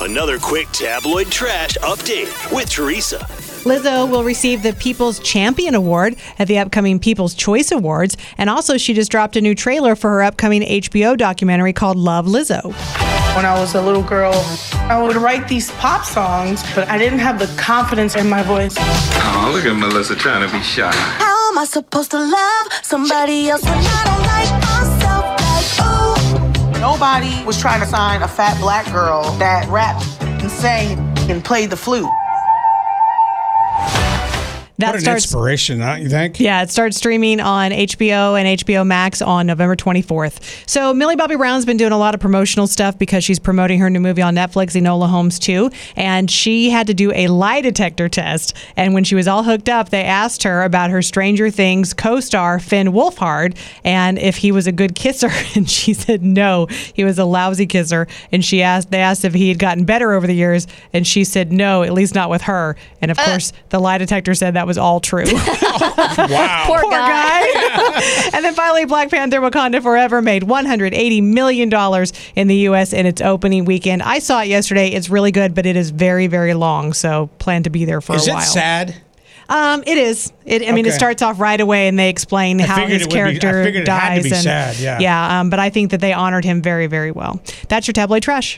Another quick tabloid trash update with Teresa. Lizzo will receive the People's Champion Award at the upcoming People's Choice Awards. And also, she just dropped a new trailer for her upcoming HBO documentary called Love Lizzo. When I was a little girl, I would write these pop songs, but I didn't have the confidence in my voice. Oh, look at Melissa trying to be shy. How am I supposed to love somebody else when I don't like myself? Nobody was trying to sign a fat black girl that rapped and sang and played the flute. That what an starts. inspiration, don't you think? Yeah, it starts streaming on HBO and HBO Max on November 24th. So Millie Bobby Brown's been doing a lot of promotional stuff because she's promoting her new movie on Netflix, Enola Holmes 2, and she had to do a lie detector test. And when she was all hooked up, they asked her about her Stranger Things co-star Finn Wolfhard and if he was a good kisser, and she said no, he was a lousy kisser. And she asked, they asked if he had gotten better over the years, and she said no, at least not with her. And of uh. course, the lie detector said that was all true. Wow. Poor, Poor guy. guy. and then finally, Black Panther Wakanda Forever made $180 million in the U.S. in its opening weekend. I saw it yesterday. It's really good, but it is very, very long. So plan to be there for Is a while. Is it sad? Um, it is. It, I mean, it starts off right away, and they explain how his it would be- I character figured it had to dies. be and sad, yeah. yeah. Um, but I think that they honored him very, very well. That's your tabloid trash.